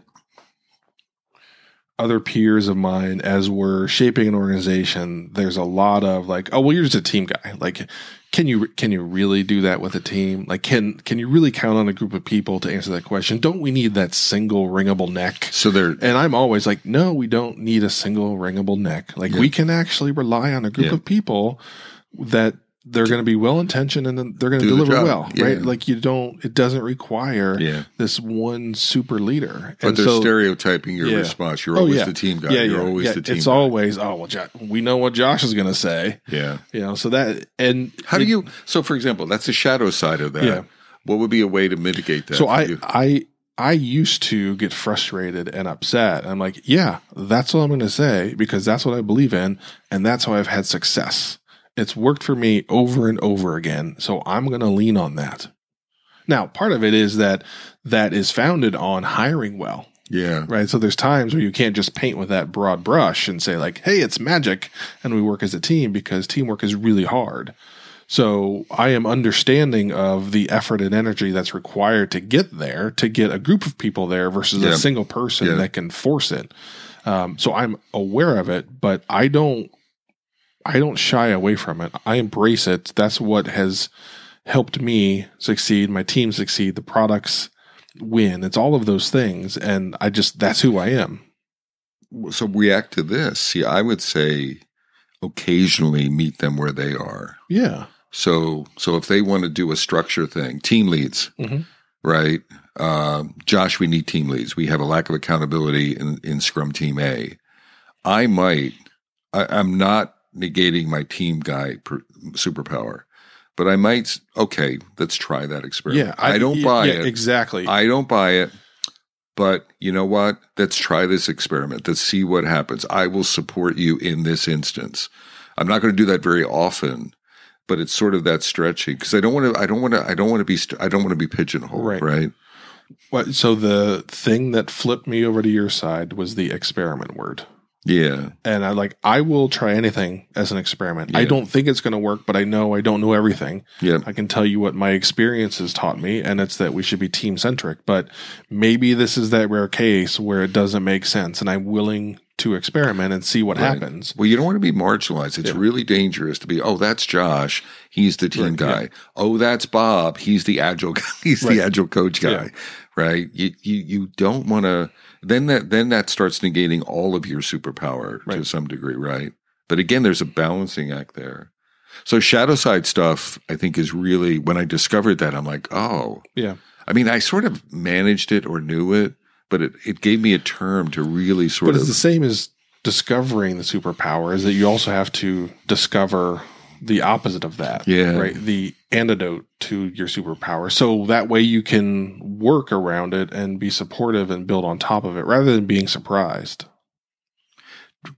Other peers of mine, as we're shaping an organization, there's a lot of like, oh well, you're just a team guy. Like, can you can you really do that with a team? Like, can can you really count on a group of people to answer that question? Don't we need that single ringable neck? So they're And I'm always like, no, we don't need a single ringable neck. Like Yeah. we can actually rely on a group Yeah. of people that they're going to be well intentioned and then they're going to Do deliver well, Yeah. right? Like you don't, it doesn't require yeah, this one super leader. but and they're so, stereotyping your Yeah. response. You're Oh, always the team guy. yeah, You're always the team. It's guy. always, oh, well, Jo- we know what Josh is going to say, yeah. you know, so that, and How do you? So, for example, that's the shadow side of that. What would be a way to mitigate that? So I, you? I, I used to get frustrated and upset. I'm like, yeah, that's what I'm going to say because that's what I believe in. And that's how I've had success. It's worked for me over and over again. So I'm going to lean on that. Now, part of it is that that is founded on hiring well, yeah, right? So there's times where you can't just paint with that broad brush and say like, Hey, it's magic. And we work as a team because teamwork is really hard. So I am understanding of the effort and energy that's required to get there, to get a group of people there versus Yeah. a single person Yeah. that can force it. Um, so I'm aware of it, but I don't, I don't shy away from it. I embrace it. That's what has helped me succeed, my team succeed, the products win. It's all of those things. And I just, that's who I am. so react to this. See, I would say occasionally meet them where they are. Yeah. So, so if they want to do a structure thing, team leads, Mhm. right? Um, Josh, we need team leads. We have a lack of accountability in, in Scrum Team A. I might, I, I'm not negating my team guy per, superpower, but I might, okay, let's try that experiment. Yeah. I, don't yeah, buy yeah, it. Exactly. I don't buy it. But you know what? Let's try this experiment. Let's see what happens. I will support you in this instance. I'm not going to do that very often, but it's sort of that stretching because I don't want to. I don't want to. I don't want to be. I don't want to be pigeonholed. Right. Right. What, so the thing that flipped me over to your side was the experiment word. Yeah. And I like I will try anything as an experiment. I don't think it's going to work, but I know I don't know everything. Yeah. I can tell you what my experience has taught me, and it's that we should be team centric. But maybe this is that rare case where it doesn't make sense, and I'm willing to experiment and see what Right. happens. Well, you don't want to be marginalized. It's Yeah. really dangerous to be, oh, that's Josh. He's the team Right, guy. yeah. Oh, that's Bob. He's the agile guy. He's Right. the agile coach guy. Right. You, you, you don't want to, then that, then that starts negating all of your superpower to some degree. Right. But again, there's a balancing act there. So shadow side stuff, I think is really, when I discovered that, I'm like, oh, Yeah. I mean, I sort of managed it or knew it, but it, it gave me a term to really sort But of, But it's the same as discovering the superpower is that you also have to discover the opposite of that. Yeah. Right. The antidote to your superpower. So that way you can work around it and be supportive and build on top of it rather than being surprised.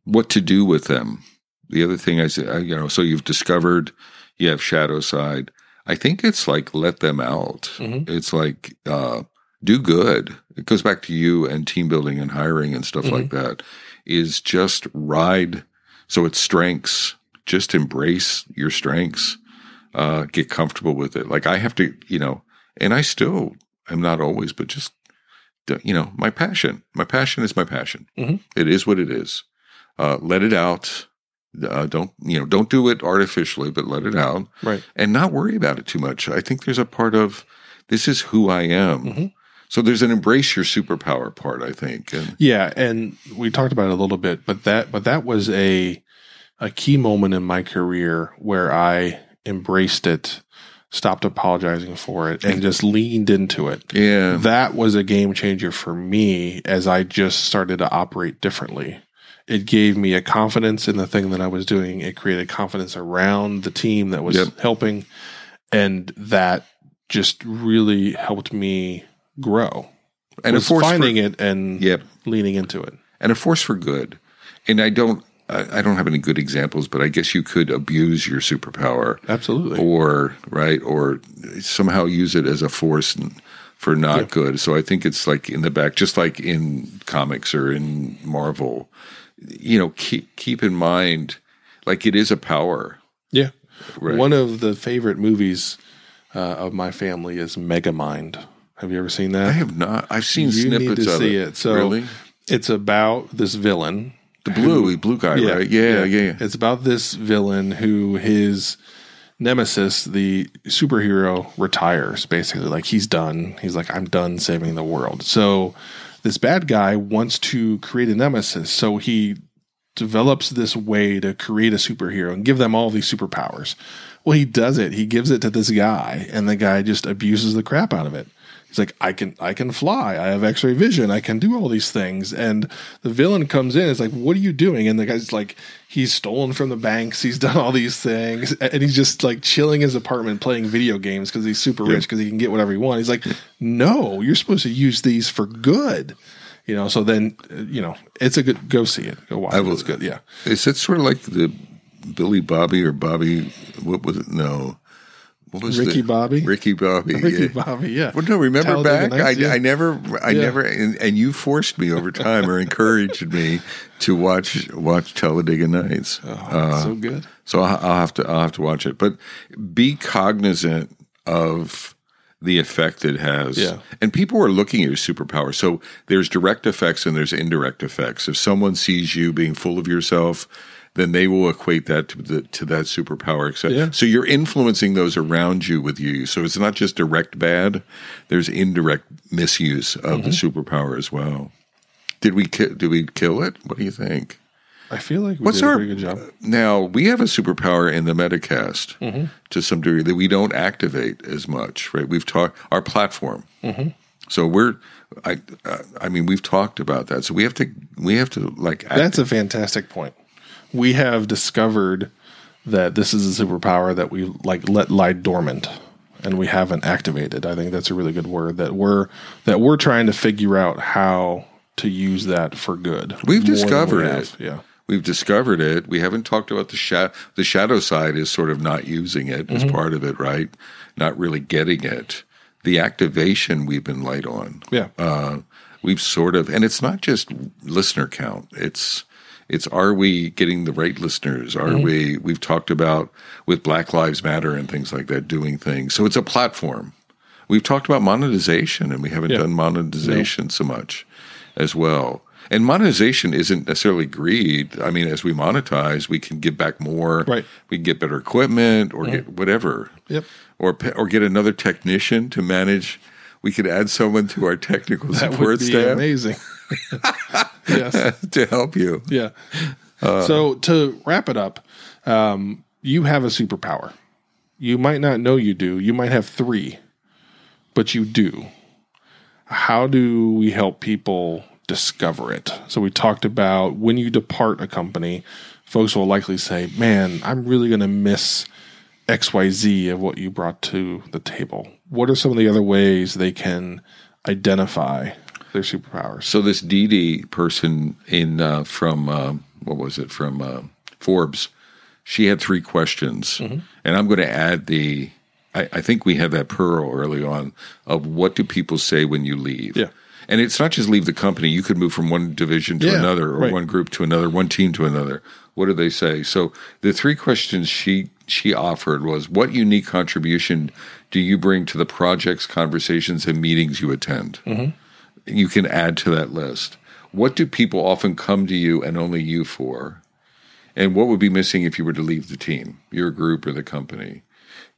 what to do with them. The other thing I said, I- you know, so you've discovered you have shadow side. I think it's like let them out. Mhm. It's like uh, do good. It goes back to you and team building and hiring and stuff like that. Is just ride. So it's strengths. Just embrace your strengths. Uh, get comfortable with it. Like I have to, you know, and I still am not always, but just you know, my passion. My passion is my passion. Mhm. It is what it is uh, let it out. Uh, don't you know? Don't do it artificially, but let it out, Right. and not worry about it too much. I think there's a part of this is who I am. Mhm. So there's an embrace your superpower part. I think, and Yeah, and we talked about it a little bit, but that but that was a a key moment in my career where I embraced it, stopped apologizing for it, and just leaned into it. yeah, That was a game changer for me as I just started to operate differently. it gave me a confidence in the thing that I was doing. It created confidence around the team that was Yep. helping. And that just really helped me grow. And a force finding for, it and Yep. leaning into it. and a force for good. And I don't, I, don't have any good examples, but I guess you could abuse your superpower Absolutely. or right or somehow use it as a force for not good so i think it's like in the back just like in comics or in marvel you know keep keep in mind like it is a power Yeah. Right. One of the favorite movies uh, of my family is Megamind. Have you ever seen that? i have not i've seen you need snippets to of see it, it. So really it's about this villain. The blue blue guy right yeah, yeah yeah It's about this villain who his nemesis, the superhero, retires basically. Like he's done. He's like, I'm done saving the world. So this bad guy wants to create a nemesis. So he develops this way to create a superhero and give them all these superpowers. Well, he does it. He gives it to this guy, and the guy just abuses the crap out of it. He's like, I can, I can fly. I have X-ray vision. I can do all these things. And the villain comes in. It's like, what are you doing? And the guy's like, he's stolen from the banks. He's done all these things, and he's just like chilling in his apartment playing video games because he's super rich because he can get whatever he wants. He's like, no, you're supposed to use these for good. You know. So then, uh, you know, it's a good. Go see it. Go watch it. will- It's good. Yeah. is it sort of like the billy bobby or bobby what was it no what was Ricky the, Bobby? ricky bobby Ricky yeah. Bobby. Yeah. Well, no, remember back? I, yeah. I never, I Yeah. never, and, and you forced me over time or encouraged me to watch watch Talladega Nights. Oh, uh, so good. So I'll, I'll have to, I'll have to watch it. But be cognizant of the effect it has. Yeah. And people are looking at your superpower. So there's direct effects and there's indirect effects. If someone sees you being full of yourself, then they will equate that to the, to that superpower. Except, Yeah. So you're influencing those around you with you. So it's not just direct bad. There's indirect misuse of the Mm-hmm. superpower as well. Did we ki- did we kill it? What do you think? I feel like we What's did our a pretty good job. now? We have a superpower in the Metacast Mm-hmm. to some degree that we don't activate as much, right? We've talked our platform, Mm-hmm. so we're. I, uh, I mean, we've talked about that, so we have to, we have to like. Act, That's a fantastic point. We have discovered that this is a superpower that we like let lie dormant and we haven't activated. I think that's a really good word that we're that we're trying to figure out how to use that for good. We've than we discovered have. it. Yeah. We've discovered it. We haven't talked about the shadow. The shadow side is sort of not using it as Mm-hmm. part of it, right? Not really getting it. The activation we've been light on. Yeah. uh, we've sort of, and it's not just listener count. It's it's are we getting the right listeners? Are Mm-hmm. we? We've talked about with Black Lives Matter and things like that, doing things. So it's a platform. We've talked about monetization, and we haven't Yeah. done monetization so much as well. And monetization isn't necessarily greed. I mean, as we monetize, we can give back more. Right. We can get better equipment or get whatever Yep. or or get another technician to manage. We could add someone to our technical That support would be staff amazing. yes. to help you. Yeah. Uh, so to wrap it up, um, you have a superpower. You might not know you do. You might have three, but you do. How do we help people discover it? So we talked about when you depart a company, folks will likely say, "Man, I'm really going to miss X, Y, Z of what you brought to the table." What are some of the other ways they can identify their superpowers? So this Dede person in uh, from um what was it from uh, Forbes? She had three questions, Mm-hmm. and I'm going to add the. I, I think we had that pearl early on of what do people say when you leave. Yeah. And it's not just leave the company. You could move from one division to Yeah, another, or right. one group to another, one team to another. What do they say? So the three questions she she offered was, "What unique contribution do you bring to the projects, conversations, and meetings you attend?" You can add to that list. What do people often come to you and only you for? And what would be missing if you were to leave the team, your group, or the company?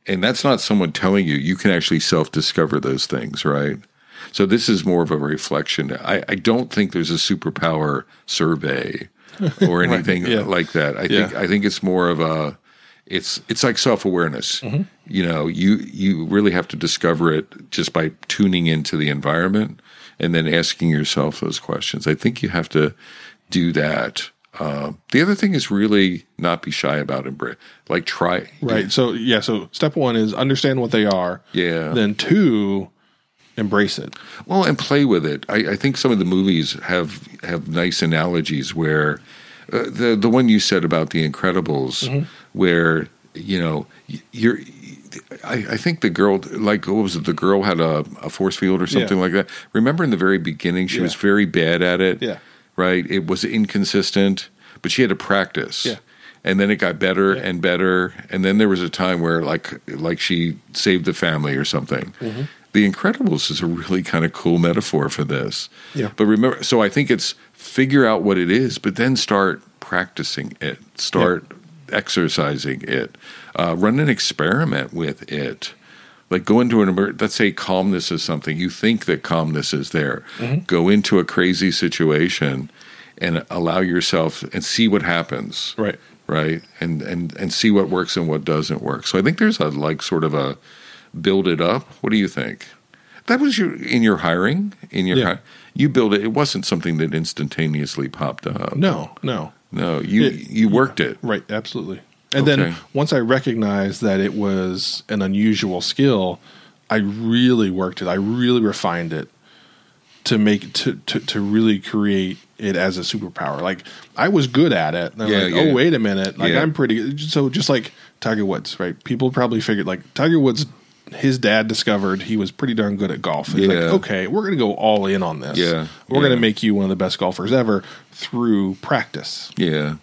And that's not someone telling you. You can actually self discover those things, right? So this is more of a reflection. I, I don't think there's a superpower survey or anything yeah. like that. I think I think it's more of a it's it's like self awareness. Mm-hmm. You know, you you really have to discover it just by tuning into the environment and then asking yourself those questions. I think you have to do that Uh, the other thing is really not be shy about it. Like try Right. So yeah. So step one is understand what they are. Yeah. Then two, embrace it. Well, and play with it. I, I think some of the movies have have nice analogies where uh, the the one you said about the Incredibles, Mm-hmm. where you know you're. I, I think the girl, like, what was it? The girl had a, a force field or something Yeah. like that. Remember in the very beginning, she was very bad at it. Yeah. Right. It was inconsistent, but she had to practice. Yeah. And then it got better Yeah. and better, and then there was a time where, like, like she saved the family or something. Mm-hmm. The Incredibles is a really kind of cool metaphor for this. Yeah. But remember, so I think it's figure out what it is, but then start practicing it, start exercising it, uh, run an experiment with it. Like go into an emer- let's say calmness is something you think that calmness is there. Go into a crazy situation and allow yourself and see what happens Right. right and and and see what works and what doesn't work so i think there's a like sort of a build it up what do you think that was your in your hiring in your Yeah. hi- you build it it wasn't something that instantaneously popped up No. No. No you It- you worked it Right, absolutely. And Okay. then once I recognized that it was an unusual skill, I really worked it. I really refined it to make to to, to really create it as a superpower. Like I was good at it. Yeah, like, yeah. oh wait a minute, like Yeah. I'm pretty. So just like Tiger Woods, right? People probably figured like Tiger Woods. His dad discovered he was pretty darn good at golf. He's like, okay, we're going to go all in on this. Yeah, we're going to make you one of the best golfers ever through practice. yeah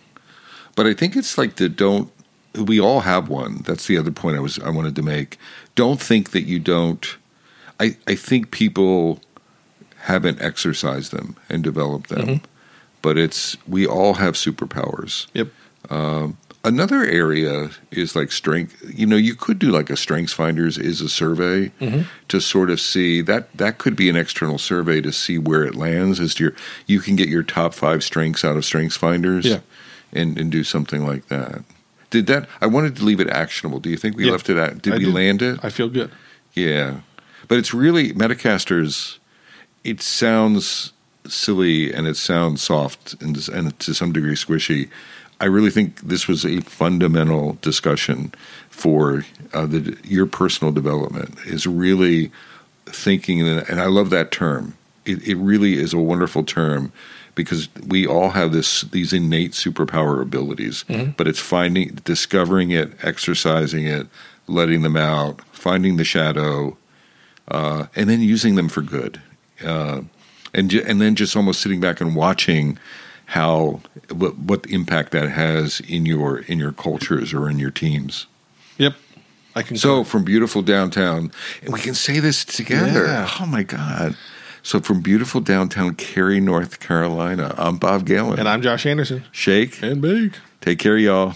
but i think it's like the don't we all have one that's the other point i was i wanted to make don't think that you don't i i think people haven't exercised them and developed them Mm-hmm. but it's we all have superpowers Yep. Another area is like strength. You know, you could do like a strengths finders is a survey mm-hmm. to sort of see that that could be an external survey to see where it lands as to your you can get your top five strengths out of strengths finders Yeah. and, and do something like that. Did that I wanted to leave it actionable. Do you think we Yeah. left it at did I we did. land it? I feel good. Yeah. But it's really Metacasters it sounds silly and it sounds soft and, and to some degree squishy. I really think this was a fundamental discussion for uh, the, your personal development. Is really thinking, and I love that term. It, it really is a wonderful term because we all have this these innate superpower abilities, but it's finding, discovering it, exercising it, letting them out, finding the shadow, uh, and then using them for good, uh, and and then just almost sitting back and watching how what, what impact that has in your in your cultures or in your teams. Yep. I can So from beautiful downtown, and we can say this together. Yeah. Oh my God! So from beautiful downtown Cary, North Carolina, I'm Bob Galen. and I'm Josh Anderson. Shake. And bake. Take care, y'all.